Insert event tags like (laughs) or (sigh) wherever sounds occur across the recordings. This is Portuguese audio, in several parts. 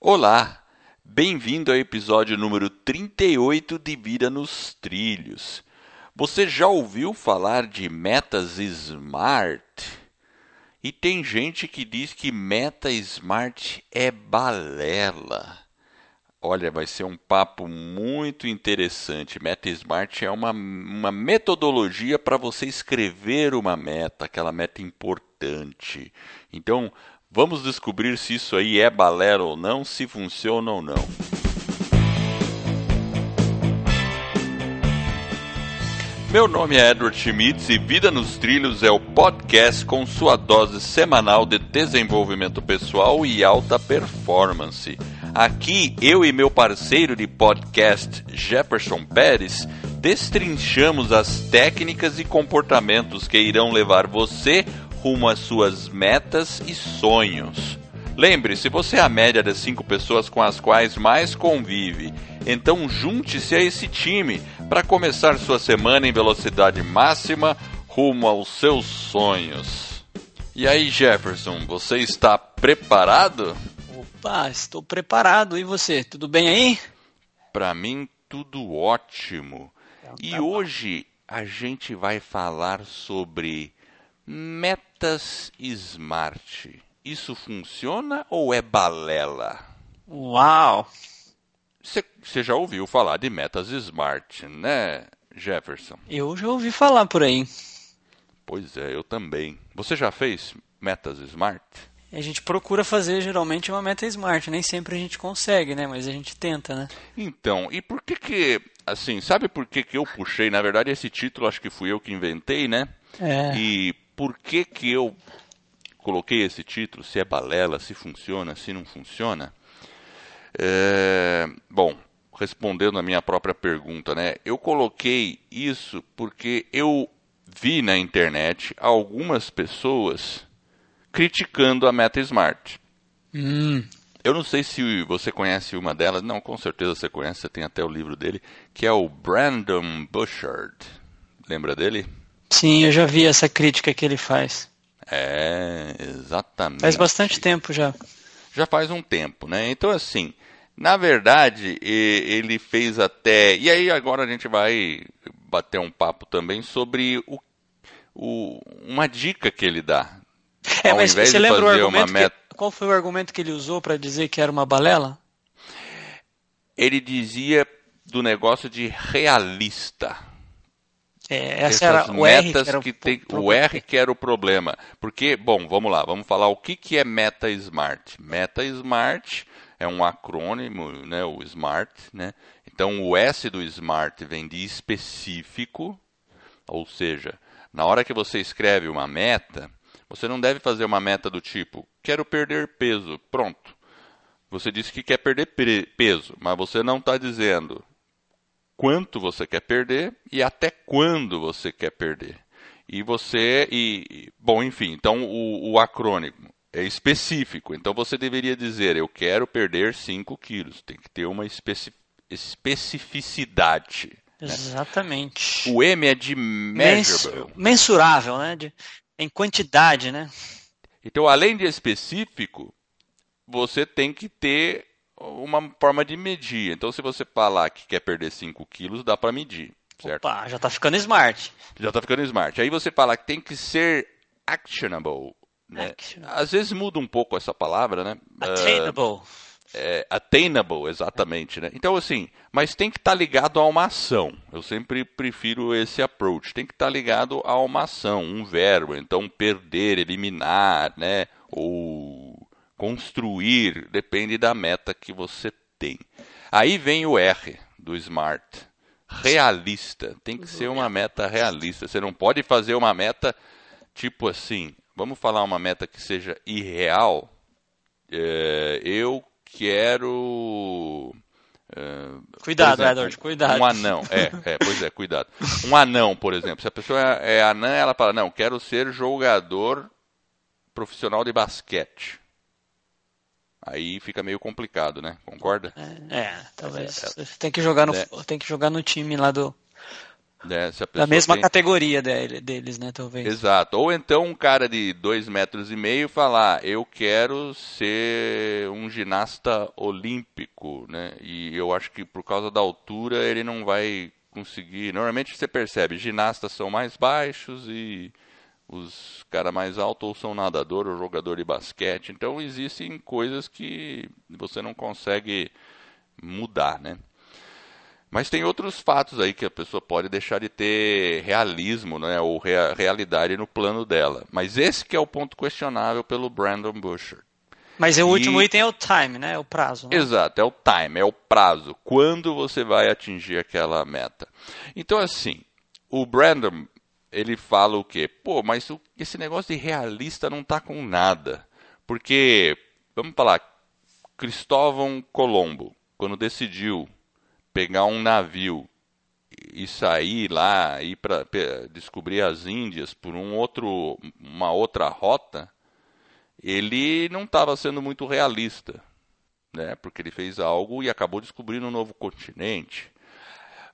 Olá, bem-vindo ao episódio número 38 de Vida nos Trilhos. Você já ouviu falar de metas smart? E tem gente que diz que meta smart é balela. Olha, vai ser um papo muito interessante. Meta Smart é uma, uma metodologia para você escrever uma meta, aquela meta importante. Então, vamos descobrir se isso aí é balela ou não, se funciona ou não. Meu nome é Edward Schmitz e Vida nos Trilhos é o podcast com sua dose semanal de desenvolvimento pessoal e alta performance. Aqui, eu e meu parceiro de podcast, Jefferson Pérez, destrinchamos as técnicas e comportamentos que irão levar você rumo às suas metas e sonhos. Lembre-se, você é a média das cinco pessoas com as quais mais convive. Então junte-se a esse time para começar sua semana em velocidade máxima rumo aos seus sonhos. E aí, Jefferson, você está preparado? Opa, estou preparado. E você, tudo bem aí? Para mim, tudo ótimo. Então, tá e bom. hoje a gente vai falar sobre metas smart. Isso funciona ou é balela? Uau! Você já ouviu falar de metas smart, né, Jefferson? Eu já ouvi falar por aí. Pois é, eu também. Você já fez metas smart? A gente procura fazer geralmente uma meta smart, nem sempre a gente consegue, né? Mas a gente tenta, né? Então, e por que que, assim, sabe por que que eu puxei? Na verdade, esse título acho que fui eu que inventei, né? É. E por que que eu coloquei esse título? Se é balela, se funciona, se não funciona? É, bom, respondendo a minha própria pergunta, né? Eu coloquei isso porque eu vi na internet algumas pessoas criticando a Meta Smart. Hum. Eu não sei se você conhece uma delas, não, com certeza você conhece, você tem até o livro dele, que é o Brandon Bouchard. Lembra dele? Sim, eu já vi essa crítica que ele faz. É, exatamente. Faz bastante tempo já. Já faz um tempo, né? Então, assim, na verdade, ele fez até. E aí, agora a gente vai bater um papo também sobre o, o, uma dica que ele dá. É, mas você lembra o argumento meta... que, qual foi o argumento que ele usou para dizer que era uma balela? Ele dizia do negócio de realista. É, essa era o R que era o, que tem, o R que era o problema. Porque, bom, vamos lá, vamos falar o que, que é Meta Smart. Meta Smart é um acrônimo, né, o SMART, né? Então o S do SMART vem de específico, ou seja, na hora que você escreve uma meta, você não deve fazer uma meta do tipo, quero perder peso, pronto. Você disse que quer perder peso, mas você não está dizendo quanto você quer perder e até quando você quer perder. E você, e, bom, enfim, então o, o acrônimo é específico. Então você deveria dizer, eu quero perder 5 quilos. Tem que ter uma especi especificidade. Né? Exatamente. Né? O M é de measurable. Mensurável, né? De, em quantidade, né? Então, além de específico, você tem que ter uma forma de medir. Então, se você falar que quer perder 5 quilos, dá para medir, certo? Opa, já está ficando smart. Já está ficando smart. Aí você fala que tem que ser actionable. Né? Actionable. Às vezes muda um pouco essa palavra, né? Attainable. Uh, é, attainable, exatamente, né? Então, assim, mas tem que estar tá ligado a uma ação. Eu sempre prefiro esse approach. Tem que estar tá ligado a uma ação, um verbo. Então, perder, eliminar, né? Ou construir, depende da meta que você tem. Aí vem o R do SMART. Realista. Tem que ser uma meta realista. Você não pode fazer uma meta tipo assim. Vamos falar uma meta que seja irreal. É, eu quero. Uh, cuidado, exemplo, Edward, cuidado. Um anão, é, é, pois é, cuidado. Um anão, por exemplo. Se a pessoa é, é anã, ela fala: Não, quero ser jogador profissional de basquete. Aí fica meio complicado, né? Concorda? É, é talvez. É, tem que jogar no, é. tem que jogar no time lá do Né? da mesma tem... categoria dele, deles, né, talvez. Exato. Ou então um cara de dois metros e meio falar, eu quero ser um ginasta olímpico, né? E eu acho que por causa da altura ele não vai conseguir. Normalmente você percebe, ginastas são mais baixos e os caras mais altos ou são nadador ou jogador de basquete. Então existem coisas que você não consegue mudar, né? Mas tem outros fatos aí que a pessoa pode deixar de ter realismo, né, ou rea realidade no plano dela. Mas esse que é o ponto questionável pelo Brandon Busher. Mas o e... último item é o time, né? É o prazo. Né? Exato, é o time, é o prazo. Quando você vai atingir aquela meta. Então, assim, o Brandon, ele fala o quê? Pô, mas esse negócio de realista não tá com nada. Porque, vamos falar, Cristóvão Colombo, quando decidiu pegar um navio e sair lá e para descobrir as Índias por um outro, uma outra rota, ele não estava sendo muito realista, né? Porque ele fez algo e acabou descobrindo um novo continente.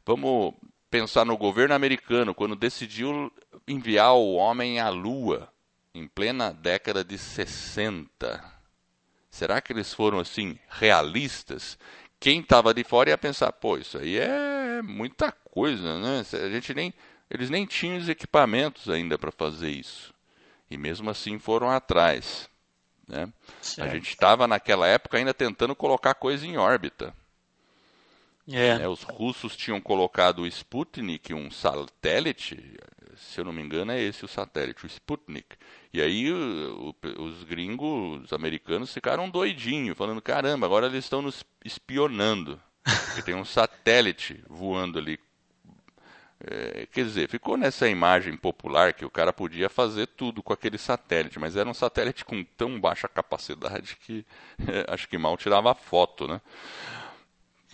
Vamos pensar no governo americano quando decidiu enviar o homem à Lua em plena década de 60. Será que eles foram assim realistas? quem estava de fora ia pensar, pô, isso aí é muita coisa, né? A gente nem, eles nem tinham os equipamentos ainda para fazer isso. E mesmo assim foram atrás. Né? A gente estava naquela época ainda tentando colocar coisa em órbita. É. Né? Os russos tinham colocado o Sputnik, um satélite, se eu não me engano é esse o satélite, o Sputnik. E aí o, o, os gringos, os americanos ficaram doidinhos, falando, caramba, agora eles estão nos espionando. (laughs) Porque tem um satélite voando ali. É, quer dizer, ficou nessa imagem popular que o cara podia fazer tudo com aquele satélite, mas era um satélite com tão baixa capacidade que (laughs) é, acho que mal tirava foto, né?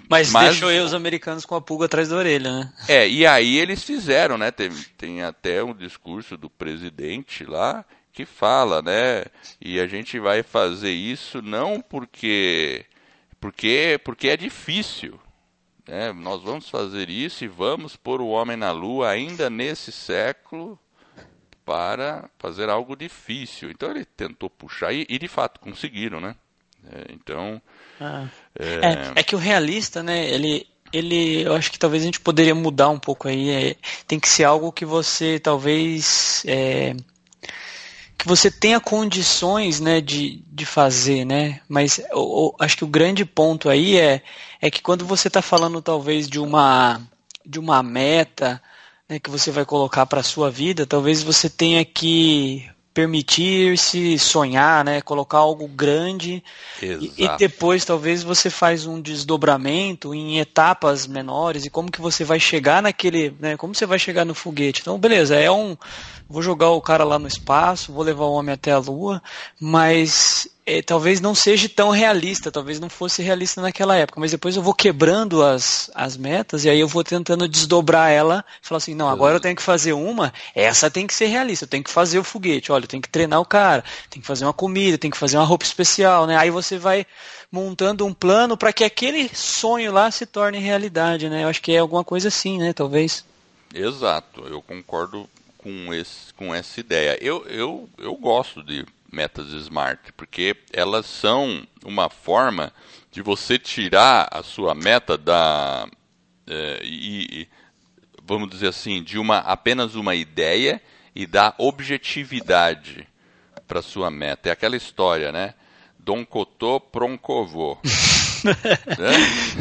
Mas, Mas, deixou eu os americanos com a pulga atrás da orelha, né? É, e aí eles fizeram, né? Tem, tem até um discurso do presidente lá que fala, né? E a gente vai fazer isso não porque porque porque é difícil, né? Nós vamos fazer isso e vamos pôr o homem na lua ainda nesse século para fazer algo difícil. Então ele tentou puxar e, e de fato conseguiram, né? É, então ah. É... é que o realista, né? Ele ele, eu acho que talvez a gente poderia mudar um pouco aí. É, tem que ser algo que você talvez é, que você tenha condições né, de, de fazer, né? Mas eu, eu acho que o grande ponto aí é, é que quando você está falando talvez de uma, de uma meta né, que você vai colocar para a sua vida, talvez você tenha que permitir-se sonhar, né? Colocar algo grande e, e, depois talvez você faz um desdobramento em etapas menores e como que você vai chegar naquele, né? Como você vai chegar no foguete? Então, beleza, é um vou jogar o cara lá no espaço, vou levar o homem até a lua, mas é, talvez não seja tão realista, talvez não fosse realista naquela época, mas depois eu vou quebrando as, as metas e aí eu vou tentando desdobrar ela falar assim, não, agora eu tenho que fazer uma, essa tem que ser realista, eu tenho que fazer o foguete, olha, eu tenho que treinar o cara, tem que fazer uma comida, tem que fazer uma roupa especial, né? Aí você vai montando um plano para que aquele sonho lá se torne realidade, né? Eu acho que é alguma coisa assim, né? Talvez. Exato, eu concordo com, esse, com essa ideia. Eu, eu, eu gosto de metas smart, porque elas são uma forma de você tirar a sua meta da. É, e, vamos dizer assim, de uma apenas uma ideia e dar objetividade para sua meta. É aquela história, né? Dom Cotô Proncovô.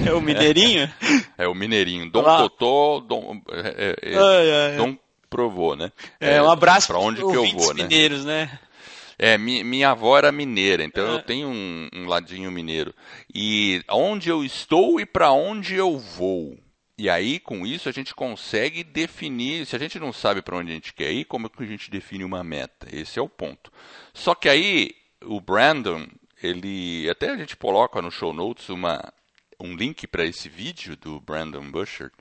é? (laughs) é o mineirinho? É, é o mineirinho. Dom Cotô, Dom, é, é, ai, ai, Dom provou, né? É, um abraço para onde que eu vou, né? mineiros, né? É, mi, minha avó era mineira, então é. eu tenho um, um, ladinho mineiro. E onde eu estou e para onde eu vou. E aí, com isso, a gente consegue definir. Se a gente não sabe para onde a gente quer ir, como é que a gente define uma meta? Esse é o ponto. Só que aí, o Brandon, ele. Até a gente coloca no show notes uma, um link para esse vídeo do Brandon Busher,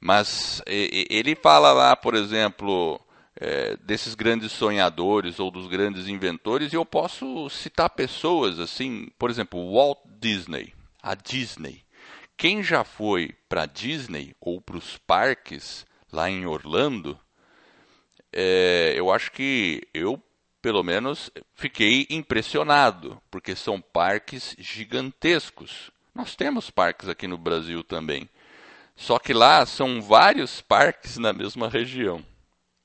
mas ele fala lá, por exemplo, é, desses grandes sonhadores ou dos grandes inventores, e eu posso citar pessoas assim, por exemplo, Walt Disney, a Disney. Quem já foi para Disney ou para os parques lá em Orlando, é, eu acho que eu, pelo menos, fiquei impressionado, porque são parques gigantescos. Nós temos parques aqui no Brasil também. Só que lá são vários parques na mesma região.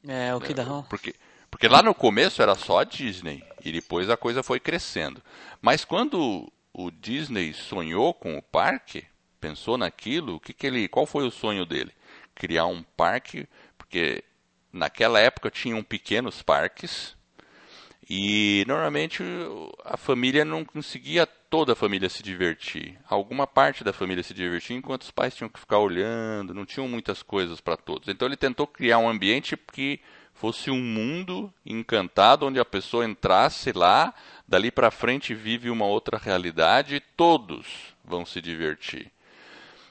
É, o que dá. Porque, porque lá no começo era só a Disney e depois a coisa foi crescendo. Mas quando o Disney sonhou com o parque, pensou naquilo, o que, que ele, qual foi o sonho dele? Criar um parque, porque naquela época tinham pequenos parques e normalmente a família não conseguia toda a família se divertir. Alguma parte da família se divertia enquanto os pais tinham que ficar olhando, não tinham muitas coisas para todos. Então ele tentou criar um ambiente que fosse um mundo encantado onde a pessoa entrasse lá, dali para frente vive uma outra realidade e todos vão se divertir.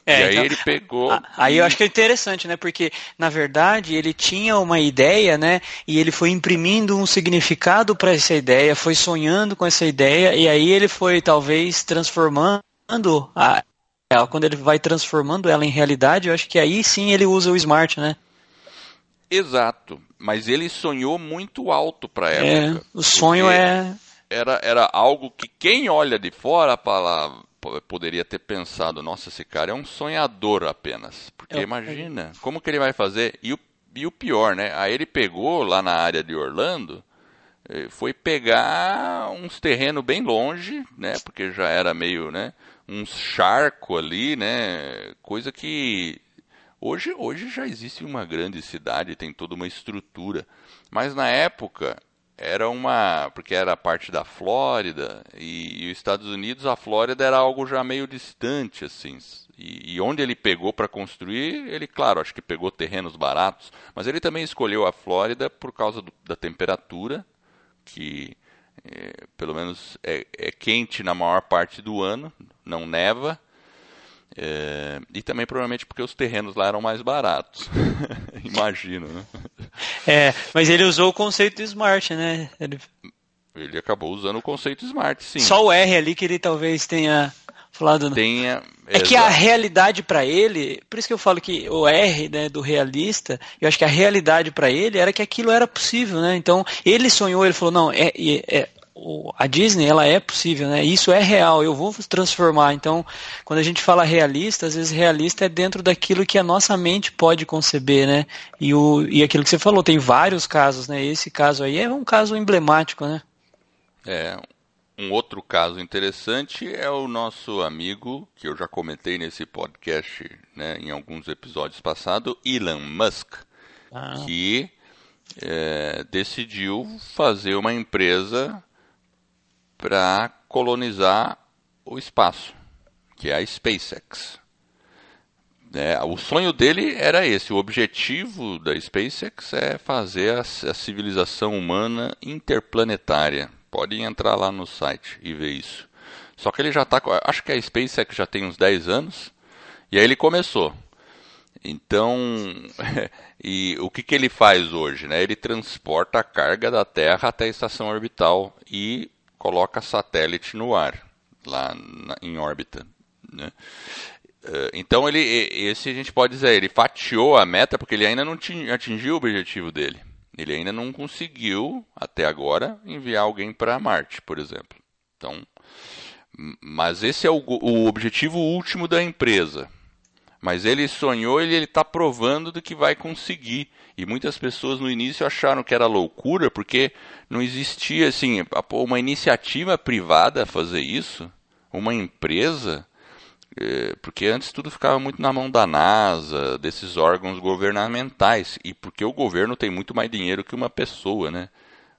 É, e aí então, ele pegou. Aí eu acho que é interessante, né? Porque, na verdade, ele tinha uma ideia, né? E ele foi imprimindo um significado para essa ideia, foi sonhando com essa ideia, e aí ele foi talvez transformando a, quando ele vai transformando ela em realidade, eu acho que aí sim ele usa o smart, né? Exato. Mas ele sonhou muito alto para a é, época. É, o sonho é. Era, era algo que quem olha de fora fala, poderia ter pensado, nossa, esse cara é um sonhador apenas. Porque é imagina, como que ele vai fazer? E o, e o pior, né? Aí ele pegou lá na área de Orlando, eh, foi pegar uns terrenos bem longe, né? Porque já era meio, né? Um charco ali, né? Coisa que hoje, hoje já existe uma grande cidade, tem toda uma estrutura. Mas na época era uma. porque era parte da Flórida, e, e os Estados Unidos, a Flórida era algo já meio distante, assim. E, e onde ele pegou para construir, ele, claro, acho que pegou terrenos baratos, mas ele também escolheu a Flórida por causa do, da temperatura, que é, pelo menos é, é quente na maior parte do ano, não neva. É, e também provavelmente porque os terrenos lá eram mais baratos. (laughs) Imagino, né? É, mas ele usou o conceito smart, né? Ele... ele acabou usando o conceito smart, sim. Só o R ali que ele talvez tenha falado. Tenha. É exato. que a realidade para ele, por isso que eu falo que o R né, do realista, eu acho que a realidade para ele era que aquilo era possível, né? Então ele sonhou, ele falou não, é, é a Disney ela é possível, né? Isso é real, eu vou transformar. Então, quando a gente fala realista, às vezes realista é dentro daquilo que a nossa mente pode conceber, né? E, o, e aquilo que você falou, tem vários casos, né? Esse caso aí é um caso emblemático, né? É, um outro caso interessante é o nosso amigo, que eu já comentei nesse podcast, né, em alguns episódios passados, Elon Musk, ah. que é, decidiu fazer uma empresa para colonizar o espaço, que é a SpaceX. É, o sonho dele era esse, o objetivo da SpaceX é fazer a, a civilização humana interplanetária. Podem entrar lá no site e ver isso. Só que ele já está, acho que a SpaceX já tem uns 10 anos, e aí ele começou. Então, (laughs) e o que, que ele faz hoje? Né? Ele transporta a carga da Terra até a estação orbital e coloca satélite no ar, lá na, em órbita. Né? Eh, então ele, esse a gente pode dizer, ele fatiou a meta porque ele ainda não atingiu o objetivo dele. Ele ainda não conseguiu, até agora, enviar alguém para Marte, por exemplo. Então, mas esse é o, o objetivo último da empresa. Mas ele sonhou e ele está provando do que vai conseguir. E muitas pessoas no início acharam que era loucura, porque não existia assim uma iniciativa privada a fazer isso, uma empresa, é, porque antes tudo ficava muito na mão da NASA, desses órgãos governamentais, e porque o governo tem muito mais dinheiro que uma pessoa, né?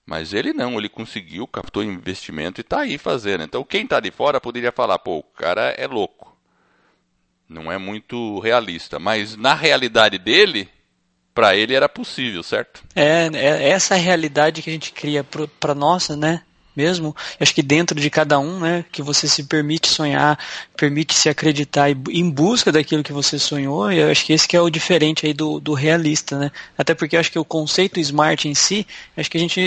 Mas ele não, ele conseguiu, captou investimento e está aí fazendo. Então quem está de fora poderia falar, pô, o cara é louco não é muito realista, mas na realidade dele, para ele era possível, certo? É, é essa realidade que a gente cria para nossa, né? Mesmo. acho que dentro de cada um, né, que você se permite sonhar, permite se acreditar e, em busca daquilo que você sonhou. E eu acho que esse que é o diferente aí do, do realista, né? Até porque acho que o conceito smart em si, acho que a gente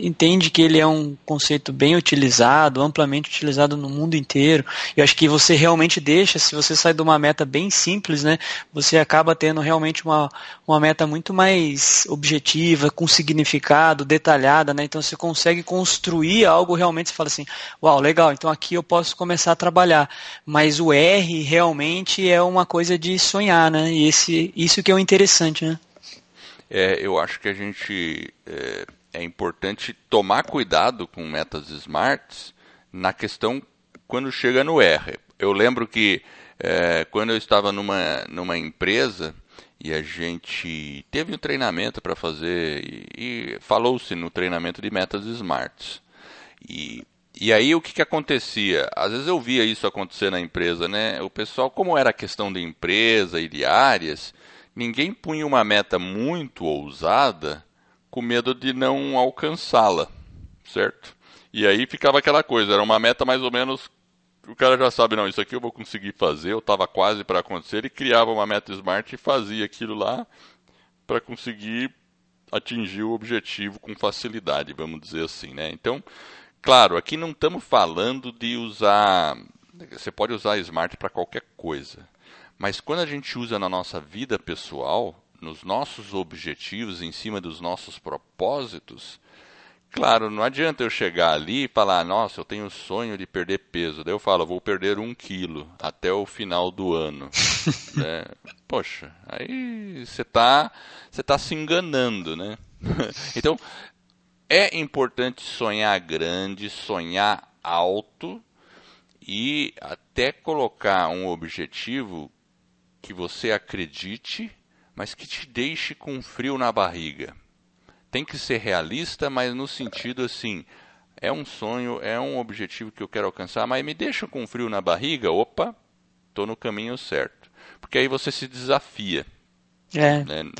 entende que ele é um conceito bem utilizado, amplamente utilizado no mundo inteiro. Eu acho que você realmente deixa, se você sai de uma meta bem simples, né, você acaba tendo realmente uma, uma meta muito mais objetiva, com significado, detalhada, né? Então você consegue construir algo realmente, você fala assim, uau, legal, então aqui eu posso começar a trabalhar. Mas o R realmente é uma coisa de sonhar, né? E esse, isso que é o interessante, né? É, eu acho que a gente é, é importante tomar cuidado com metas smarts na questão quando chega no R. Eu lembro que é, quando eu estava numa, numa empresa e a gente teve um treinamento para fazer e, e falou-se no treinamento de metas smarts. E, e aí o que, que acontecia? Às vezes eu via isso acontecer na empresa, né? O pessoal, como era questão de empresa e de áreas, ninguém punha uma meta muito ousada com medo de não alcançá-la, certo? E aí ficava aquela coisa, era uma meta mais ou menos o cara já sabe, não, isso aqui eu vou conseguir fazer, eu estava quase para acontecer, ele criava uma meta smart e fazia aquilo lá para conseguir atingir o objetivo com facilidade, vamos dizer assim, né? Então, claro, aqui não estamos falando de usar, você pode usar smart para qualquer coisa, mas quando a gente usa na nossa vida pessoal, nos nossos objetivos, em cima dos nossos propósitos, Claro, não adianta eu chegar ali e falar, nossa, eu tenho o sonho de perder peso. Daí eu falo, vou perder um quilo até o final do ano. (laughs) né? Poxa, aí você está você tá se enganando, né? (laughs) então, é importante sonhar grande, sonhar alto e até colocar um objetivo que você acredite, mas que te deixe com frio na barriga tem que ser realista, mas no sentido assim, é um sonho, é um objetivo que eu quero alcançar, mas me deixa com frio na barriga, opa, estou no caminho certo. Porque aí você se desafia. É. Né?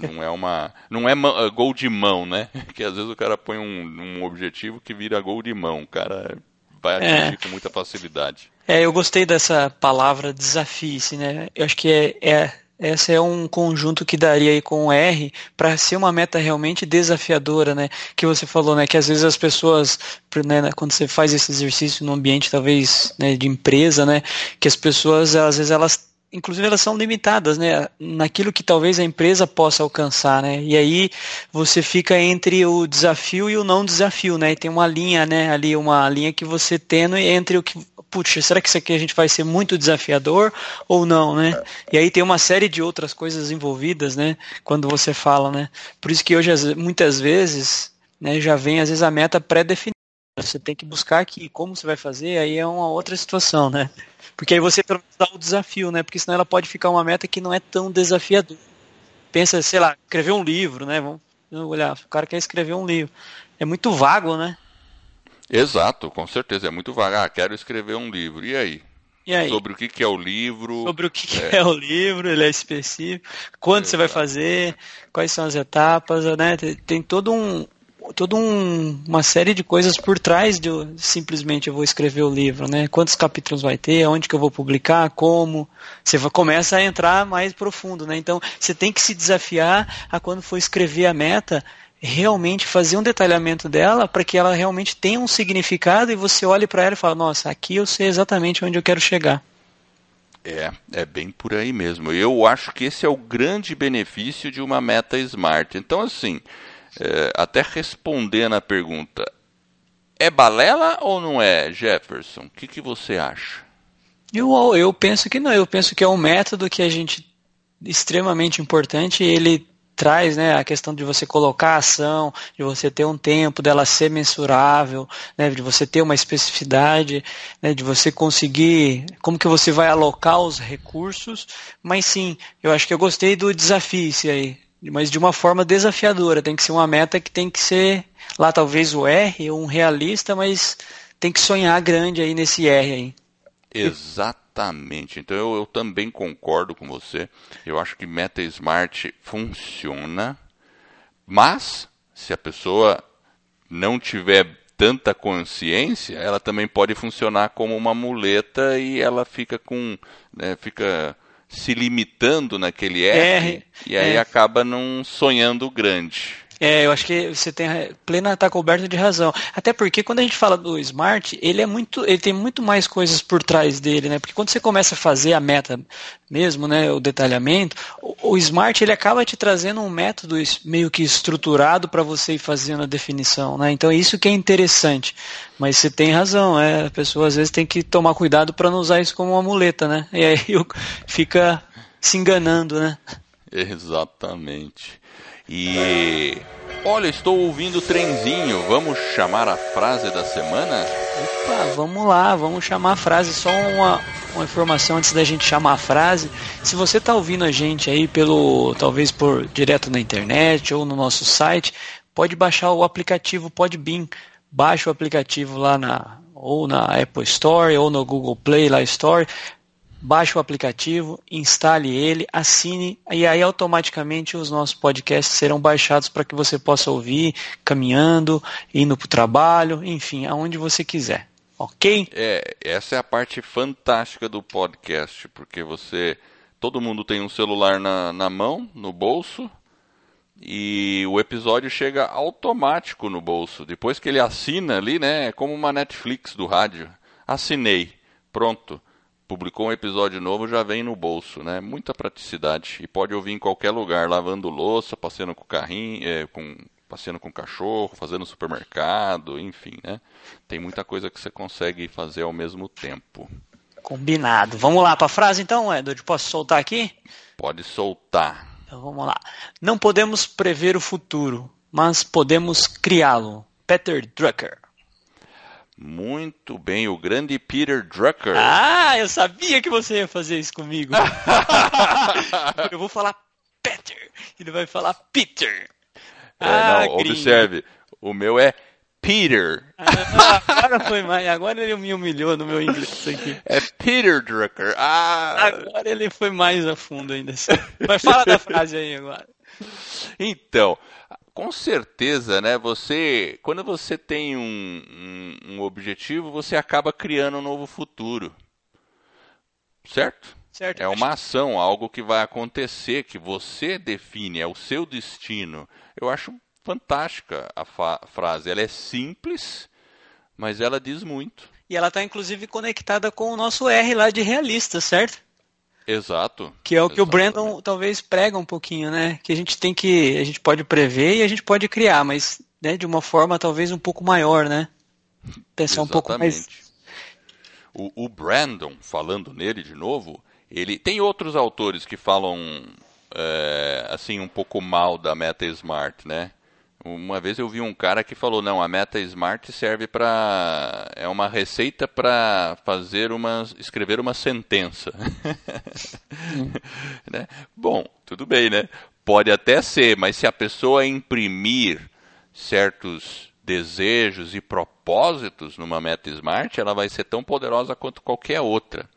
Não é uma. Não é gol de mão, né? (laughs) Que às vezes o cara põe um, um objetivo que vira gol de mão. O cara vai atingir é. com muita facilidade. É, eu gostei dessa palavra desafie-se, né? Eu acho que é, é esse é um conjunto que daria aí com o R para ser uma meta realmente desafiadora, né? Que você falou, né? Que às vezes as pessoas, né, quando você faz esse exercício no ambiente talvez né, de empresa, né? Que as pessoas, às vezes elas inclusive elas são limitadas, né, naquilo que talvez a empresa possa alcançar, né, e aí você fica entre o desafio e o não desafio, né, e tem uma linha, né, ali uma linha que você tendo entre o que, putz, será que isso aqui a gente vai ser muito desafiador ou não, né, e aí tem uma série de outras coisas envolvidas, né, quando você fala, né, por isso que hoje muitas vezes, né, já vem às vezes a meta pré-definida, você tem que buscar aqui como você vai fazer, aí é uma outra situação, né. Porque aí você pelo menos dá o desafio, né? Porque senão ela pode ficar uma meta que não é tão desafiadora. Pensa, sei lá, escrever um livro, né? Vamos olhar, o cara quer escrever um livro. É muito vago, né? Exato, com certeza. É muito vago. Ah, quero escrever um livro. E aí? E aí? Sobre o que, que é o livro. Sobre o que, que é. é. o livro, ele é específico. Quando Exato. você vai fazer, quais são as etapas, né? Tem, tem todo um, toda um, uma série de coisas por trás de eu, simplesmente eu vou escrever o livro, né? Quantos capítulos vai ter, onde que eu vou publicar, como. Você vai, começa a entrar mais profundo, né? Então você tem que se desafiar a quando for escrever a meta, realmente fazer um detalhamento dela para que ela realmente tenha um significado e você olhe para ela e fala, nossa, aqui eu sei exatamente onde eu quero chegar. É, é bem por aí mesmo. Eu acho que esse é o grande benefício de uma meta smart. Então, assim, é, até respondendo a pergunta, é balela ou não é, Jefferson? O que, que você acha? Eu, eu penso que não. Eu penso que é um método que a gente extremamente importante. Ele traz né, a questão de você colocar a ação, de você ter um tempo, dela ser mensurável, né, de você ter uma especificidade, né, de você conseguir como que você vai alocar os recursos. Mas sim, eu acho que eu gostei do desafio esse aí mas de uma forma desafiadora. Tem que ser uma meta que tem que ser lá talvez o R, um realista, mas tem que sonhar grande aí nesse R aí. Exatamente. Então eu, eu também concordo com você. Eu acho que meta smart funciona, mas se a pessoa não tiver tanta consciência, ela também pode funcionar como uma muleta e ela fica com, né, fica se limitando naquele R, R e aí é. acaba não sonhando grande. É, eu acho que você tem plena tá coberta de razão. Até porque quando a gente fala do smart, ele é muito, ele tem muito mais coisas por trás dele, né? Porque quando você começa a fazer a meta mesmo, né, o detalhamento, o, o smart ele acaba te trazendo um método meio que estruturado para você ir fazendo a definição, né? Então isso que é interessante. Mas você tem razão, é, a pessoa às vezes tem que tomar cuidado para não usar isso como uma muleta, né? E aí (laughs) fica se enganando, né? Exatamente. E olha, estou ouvindo o trenzinho. Vamos chamar a frase da semana? Opa, vamos lá, vamos chamar a frase. Só uma, uma informação antes da gente chamar a frase. Se você está ouvindo a gente aí pelo, talvez por direto na internet ou no nosso site, pode baixar o aplicativo Podbean. Baixa o aplicativo lá na ou na Apple Store ou no Google Play lá Store baixe o aplicativo, instale ele, assine e aí automaticamente os nossos podcasts serão baixados para que você possa ouvir caminhando, indo para o trabalho, enfim, aonde você quiser. Ok? É, essa é a parte fantástica do podcast, porque você. Todo mundo tem um celular na, na mão, no bolso, e o episódio chega automático no bolso. Depois que ele assina ali, né? É como uma Netflix do rádio. Assinei. Pronto publicou um episódio novo, já vem no bolso, né? Muita praticidade. E pode ouvir em qualquer lugar, lavando louça, passeando com o carrinho, é, com, passeando com cachorro, fazendo supermercado, enfim, né? Tem muita coisa que você consegue fazer ao mesmo tempo. Combinado. Vamos lá para a frase então, Edward? Posso soltar aqui? Pode soltar. Então vamos lá. Não podemos prever o futuro, mas podemos criá-lo. Peter Drucker. Muito bem, o grande Peter Drucker. Ah, eu sabia que você ia fazer isso comigo. (laughs) eu vou falar Peter, ele vai falar Peter. É, ah, não, observe, o meu é Peter. Ah, agora foi mais, agora ele me humilhou no meu inglês aqui. É Peter Drucker. Ah. Agora ele foi mais a fundo ainda. Mas fala da frase aí agora. Então, com certeza, né? Você, quando você tem um, um, um, objetivo, você acaba criando um novo futuro, certo? Certo. É uma ação, algo que vai acontecer, que você define, é o seu destino. Eu acho fantástica a frase. Ela é simples, mas ela diz muito. E ela está inclusive conectada com o nosso R lá de realista, certo? Exato. Que é o que o Brandon talvez prega um pouquinho, né? Que a gente tem que. A gente pode prever e a gente pode criar, mas né, de uma forma talvez um pouco maior, né? Pensar Exatamente. um pouco mais. O, o Brandon, falando nele de novo, ele tem outros autores que falam é, assim um pouco mal da Meta Smart, né? Uma vez eu vi um cara que falou: não, a Meta Smart serve para. é uma receita para fazer uma. escrever uma sentença. (laughs) né? Bom, tudo bem, né? Pode até ser, mas se a pessoa imprimir certos desejos e propósitos numa Meta Smart, ela vai ser tão poderosa quanto qualquer outra.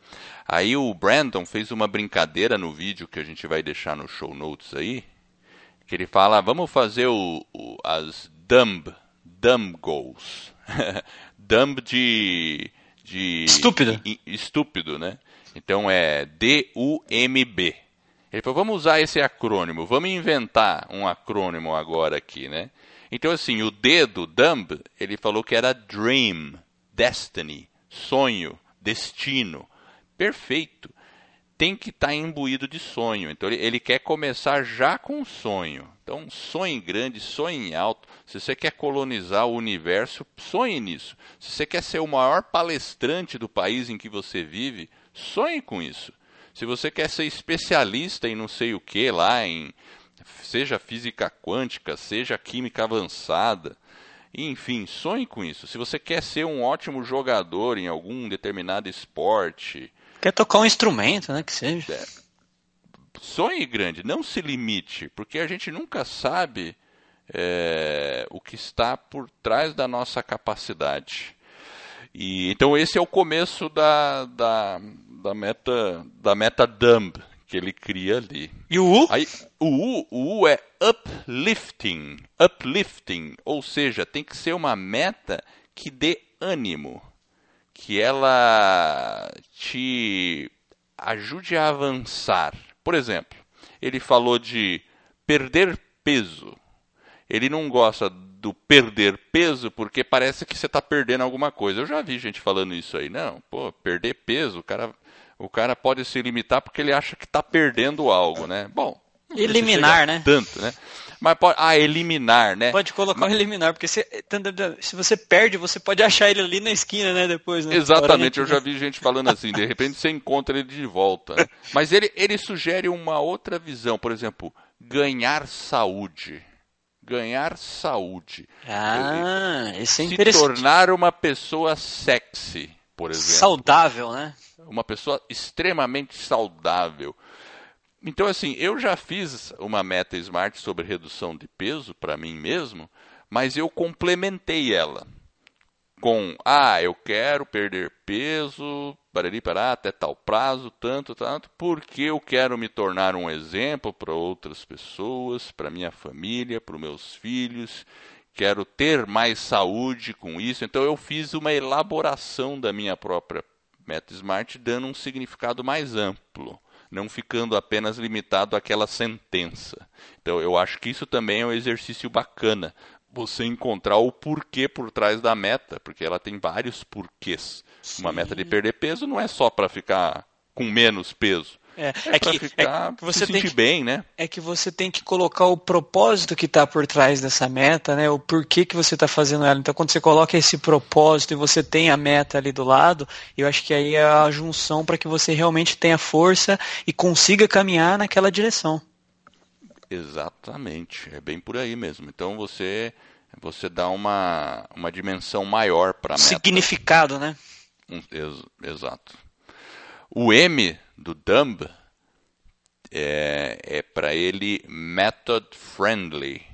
Aí o Brandon fez uma brincadeira no vídeo que a gente vai deixar no show notes aí, que ele fala, vamos fazer o, o as dumb, dumb goals. (laughs) dumb de, de... Estúpido. I, estúpido, né? Então é D-U-M-B. Ele falou, vamos usar esse acrônimo, vamos inventar um acrônimo agora aqui, né? Então assim, o D do dumb, ele falou que era dream, destiny, sonho, destino. Perfeito tem que estar tá imbuído de sonho. Então ele, ele, quer começar já com sonho. Então sonhe grande, sonhe alto. Se você quer colonizar o universo, sonhe nisso. Se você quer ser o maior palestrante do país em que você vive, sonhe com isso. Se você quer ser especialista em não sei o que lá, em seja física quântica, seja química avançada, enfim, sonhe com isso. Se você quer ser um ótimo jogador em algum determinado esporte, Quer tocar um instrumento, né? Que seja. É. Sonhe grande, não se limite, porque a gente nunca sabe é, o que está por trás da nossa capacidade. E, então esse é o começo da, da, da meta da meta dumb que ele cria ali. E o U? Aí, o U, o U é uplifting, uplifting, ou seja, tem que ser uma meta que dê ânimo, que ela te ajude a avançar. Por exemplo, ele falou de perder peso. Ele não gosta do perder peso porque parece que você está perdendo alguma coisa. Eu já vi gente falando isso aí. Não, pô, perder peso, o cara, o cara pode se limitar porque ele acha que está perdendo algo, né? Bom, eliminar, né? Tanto, né? Mas pode, ah, eliminar, né? Pode colocar Mas... um eliminar, porque se, se você perde, você pode achar ele ali na esquina, né? Depois, né? Exatamente, eu já vi gente falando assim, de repente você encontra ele de volta. Mas ele, ele sugere uma outra visão, por exemplo, ganhar saúde ganhar saúde. Ah, isso é interessante. Se tornar uma pessoa sexy, por exemplo. Saudável, né? Uma pessoa extremamente saudável. Então, assim, eu já fiz uma meta smart sobre redução de peso para mim mesmo, mas eu complementei ela com, ah, eu quero perder peso, parari, pará, até tal prazo, tanto, tanto, porque eu quero me tornar um exemplo para outras pessoas, para minha família, para os meus filhos, quero ter mais saúde com isso. Então eu fiz uma elaboração da minha própria meta smart, dando um significado mais amplo, não ficando apenas limitado àquela sentença. Então eu acho que isso também é um exercício bacana, você encontrar o porquê por trás da meta, porque ela tem vários porquês. Sim. Uma meta de perder peso não é só para ficar com menos peso. É, é, é que, ficar, é que você tem que, bem, né? É que você tem que colocar o propósito que está por trás dessa meta, né? O porquê que você está fazendo ela. Então, quando você coloca esse propósito e você tem a meta ali do lado, eu acho que aí é a junção para que você realmente tenha força e consiga caminhar naquela direção. Exatamente, é bem por aí mesmo. Então você você dá uma, uma dimensão maior para a meta. Significado, né? Um, ex, exato. O M do Dumb é, é para ele method friendly,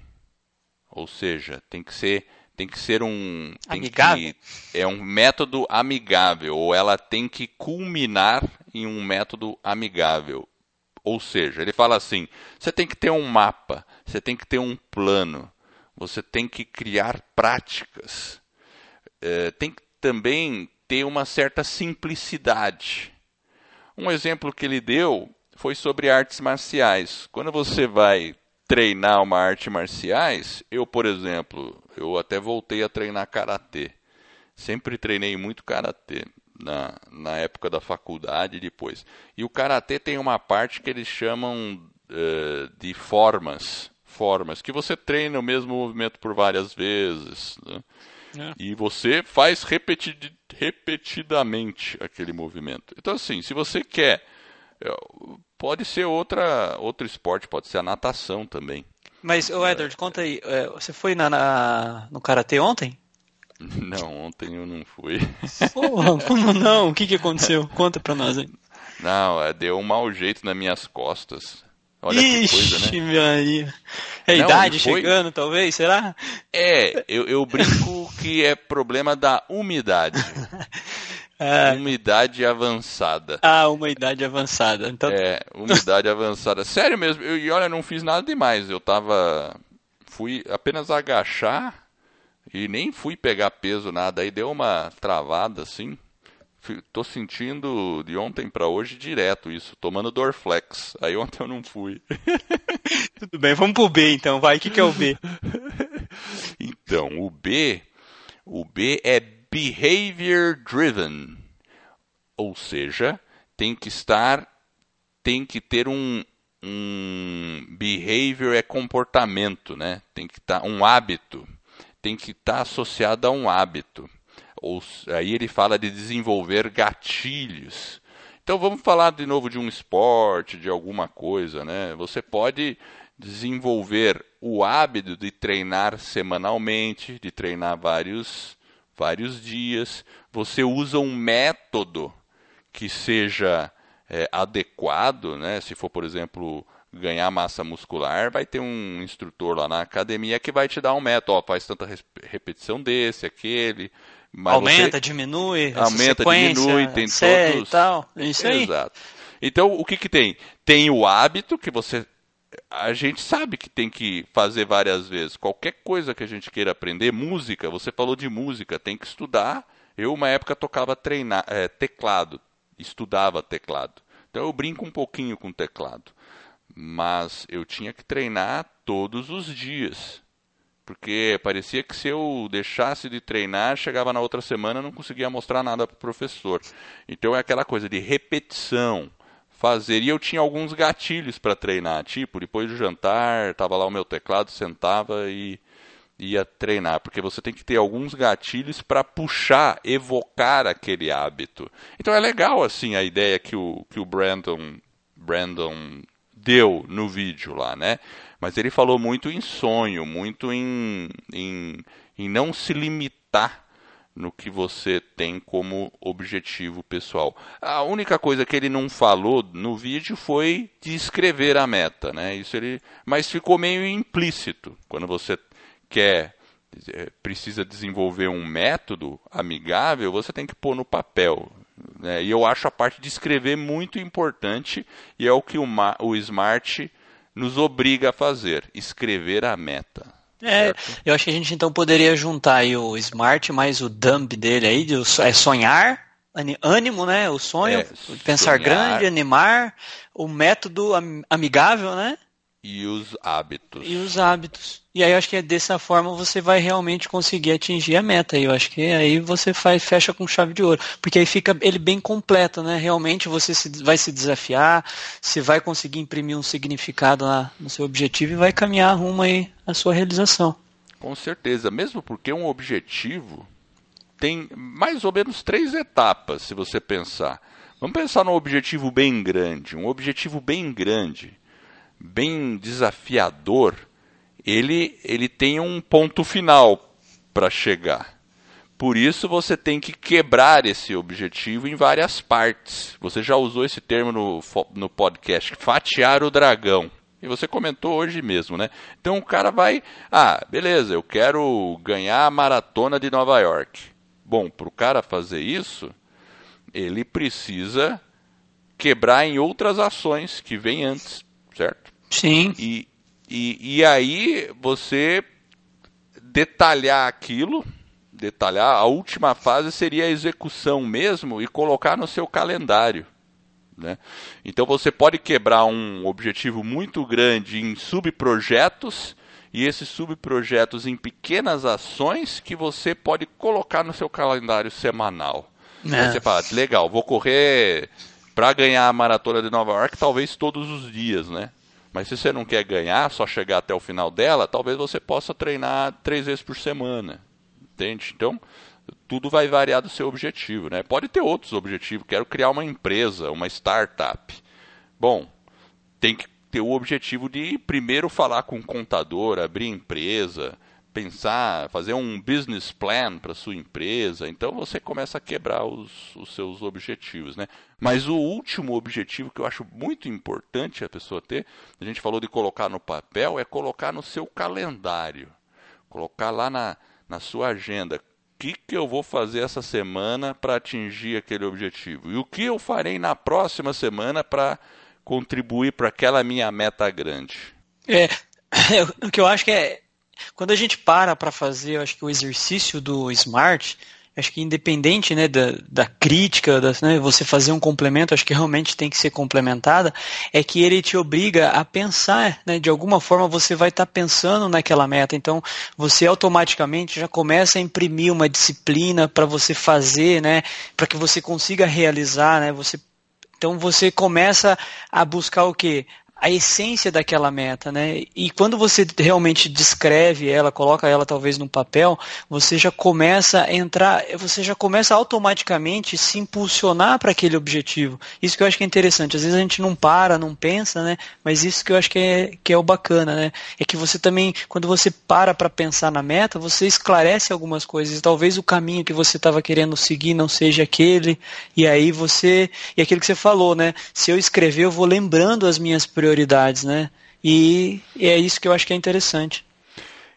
ou seja, tem que ser tem que ser um amigável. Que, é um método amigável ou ela tem que culminar em um método amigável. Ou seja, ele fala assim: você tem que ter um mapa, você tem que ter um plano, você tem que criar práticas, é, tem que também ter uma certa simplicidade. Um exemplo que ele deu foi sobre artes marciais. Quando você vai treinar uma arte marciais, eu, por exemplo, eu até voltei a treinar karatê. Sempre treinei muito karatê na, na época da faculdade e depois. E o karatê tem uma parte que eles chamam uh, de formas, formas que você treina o mesmo movimento por várias vezes, né? É. e você faz repetid, repetidamente aquele movimento. Então assim, se você quer, é, pode ser outra outro esporte, pode ser a natação também. Mas, o Edward, conta aí, é, você foi na, na no karatê ontem? (laughs) Não, ontem eu não fui. Porra, (laughs) como não? O que, que aconteceu? Conta pra nós aí. Não, é, deu um mau jeito nas minhas costas. Olha Ixi, que coisa, né? É a não, idade foi... chegando, talvez, será? É, eu, eu brinco que é problema da umidade. (laughs) Ah. Umidade avançada. Ah, uma idade avançada. Então... É, umidade avançada. Sério mesmo, eu, e olha, não fiz nada demais. Eu tava. Fui apenas agachar e nem fui pegar peso nada, aí deu uma travada assim. Tô sentindo de ontem para hoje direto isso, tomando Dorflex. Aí ontem eu não fui. (laughs) Tudo bem, vamos pro B então, vai. O que, que é o B? (laughs) então, o B, o B é behavior driven. Ou seja, tem que estar, tem que ter um, um behavior é comportamento, né? Tem que estar tá, um hábito tem que estar tá associada a um hábito. Ou, aí ele fala de desenvolver gatilhos. Então vamos falar de novo de um esporte, de alguma coisa, né? Você pode desenvolver o hábito de treinar semanalmente, de treinar vários vários dias. Você usa um método que seja é, adequado, né? Se for, por exemplo, ganhar massa muscular, vai ter um instrutor lá na academia que vai te dar um método, ó, faz tanta repetição desse, aquele. Aumenta, você... diminui, aumenta, diminui, tem todos. E tal. É isso aí. Exato. Então, o que, que tem? Tem o hábito que você a gente sabe que tem que fazer várias vezes. Qualquer coisa que a gente queira aprender, música, você falou de música, tem que estudar. Eu, uma época, tocava treinar, é, teclado, estudava teclado. Então, eu brinco um pouquinho com teclado. Mas eu tinha que treinar todos os dias. Porque parecia que se eu deixasse de treinar, chegava na outra semana não conseguia mostrar nada para o professor. Então é aquela coisa de repetição, fazer. E eu tinha alguns gatilhos para treinar, tipo, depois do jantar, tava lá o meu teclado, sentava e ia treinar, porque você tem que ter alguns gatilhos para puxar, evocar aquele hábito. Então é legal assim a ideia que o que o Brandon Brandon deu no vídeo lá, né? Mas ele falou muito em sonho, muito em, em, em não se limitar no que você tem como objetivo pessoal. A única coisa que ele não falou no vídeo foi de escrever a meta, né? Isso ele, mas ficou meio implícito quando você quer é, precisa desenvolver um método amigável, você tem que pôr no papel. Né? E eu acho a parte de escrever muito importante e é o que o, o Smart nos obriga a fazer, escrever a meta. É, eu acho que a gente então poderia juntar aí o smart mais o dumb dele aí, de, é sonhar, ânimo, né? O sonho, é, pensar sonhar. grande, animar, o método amigável, né? E os hábitos. E os hábitos. E aí eu acho que é dessa forma você vai realmente conseguir atingir a meta. E eu acho que aí você faz, fecha com chave de ouro. Porque aí fica ele bem completo, né? Realmente você se, vai se desafiar, você vai conseguir imprimir um significado lá no seu objetivo e vai caminhar rumo aí à sua realização. Com certeza. Mesmo porque um objetivo tem mais ou menos três etapas, se você pensar. Vamos pensar num objetivo bem grande. Um objetivo bem grande bem desafiador, ele, ele tem um ponto final para chegar. Por isso você tem que quebrar esse objetivo em várias partes. Você já usou esse termo no, no podcast, fatiar o dragão. E você comentou hoje mesmo, né? Então o cara vai, ah, beleza, eu quero ganhar a maratona de Nova York. Bom, para o cara fazer isso, ele precisa quebrar em outras ações que vêm antes, certo? Sim. E, e, e aí você detalhar aquilo, detalhar, a última fase seria a execução mesmo e colocar no seu calendário. Né? Então você pode quebrar um objetivo muito grande em subprojetos e esses subprojetos em pequenas ações que você pode colocar no seu calendário semanal. É. Você fala, legal, vou correr para ganhar a maratona de Nova York talvez todos os dias, né? Mas se você não quer ganhar, só chegar até o final dela, talvez você possa treinar três vezes por semana. Entende? Então, tudo vai variar do seu objetivo. Né? Pode ter outros objetivos. Quero criar uma empresa, uma startup. Bom, tem que ter o objetivo de primeiro falar com o contador, abrir empresa, pensar, fazer um business plan para sua empresa. Então você começa a quebrar os, os, seus objetivos, né? Mas o último objetivo que eu acho muito importante a pessoa ter, a gente falou de colocar no papel, é colocar no seu calendário, colocar lá na, na sua agenda. O que, que eu vou fazer essa semana para atingir aquele objetivo? E o que eu farei na próxima semana para contribuir para aquela minha meta grande? (coughs) É, o que eu acho que é quando a gente para para fazer, acho que o exercício do Smart, acho que independente né, da, da crítica, da, né, você fazer um complemento, acho que realmente tem que ser complementada, é que ele te obriga a pensar, né, de alguma forma você vai estar tá pensando naquela meta, então você automaticamente já começa a imprimir uma disciplina para você fazer, né, para que você consiga realizar, né, você então você começa a buscar o que? A essência daquela meta, né? E quando você realmente descreve ela, coloca ela talvez num papel, você já começa a entrar, você já começa automaticamente se impulsionar para aquele objetivo. Isso que eu acho que é interessante. Às vezes a gente não para, não pensa, né? Mas isso que eu acho que é, que é o bacana, né? É que você também, quando você para para pensar na meta, você esclarece algumas coisas. Talvez o caminho que você estava querendo seguir não seja aquele, e aí você, e aquilo que você falou, né? Se eu escrever, eu vou lembrando as minhas prioridades prioridades, né? E, e é isso que eu acho que é interessante.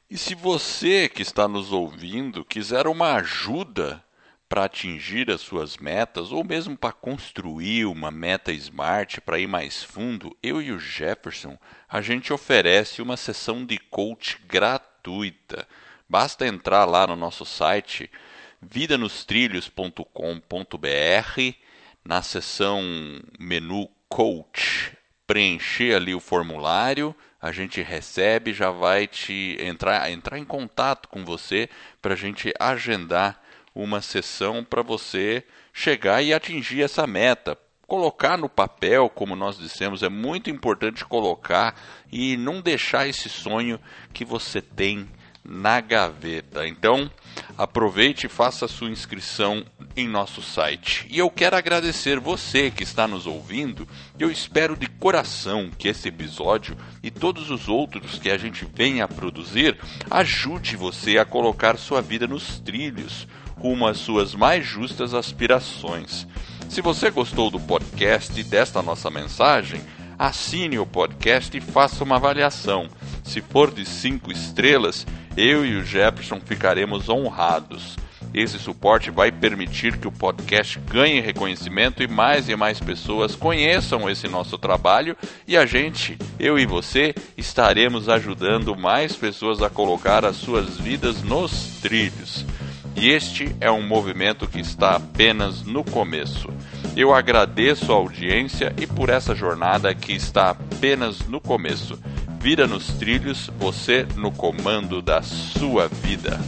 E se você que está nos ouvindo quiser uma ajuda para atingir as suas metas ou mesmo para construir uma meta smart para ir mais fundo, eu e o Jefferson, a gente oferece uma sessão de coach gratuita. Basta entrar lá no nosso site vidanostrilhos.com.br na seção menu coach, preencher ali o formulário, a gente recebe, já vai te entrar, entrar em contato com você para a gente agendar uma sessão para você chegar e atingir essa meta. Colocar no papel, como nós dissemos, é muito importante colocar e não deixar esse sonho que você tem na gaveta. Então, aproveite e faça sua inscrição em nosso site. E eu quero agradecer você que está nos ouvindo. Eu espero de coração que esse episódio e todos os outros que a gente venha a produzir ajude você a colocar sua vida nos trilhos rumo às suas mais justas aspirações. Se você gostou do podcast e desta nossa mensagem, assine o podcast e faça uma avaliação. Se for de cinco estrelas, eu e o Jefferson ficaremos honrados. Esse suporte vai permitir que o podcast ganhe reconhecimento e mais e mais pessoas conheçam esse nosso trabalho e a gente, eu e você, estaremos ajudando mais pessoas a colocar as suas vidas nos trilhos. E este é um movimento que está apenas no começo. Eu agradeço a audiência e por essa jornada que está apenas no começo. Vira nos trilhos, você no comando da sua vida.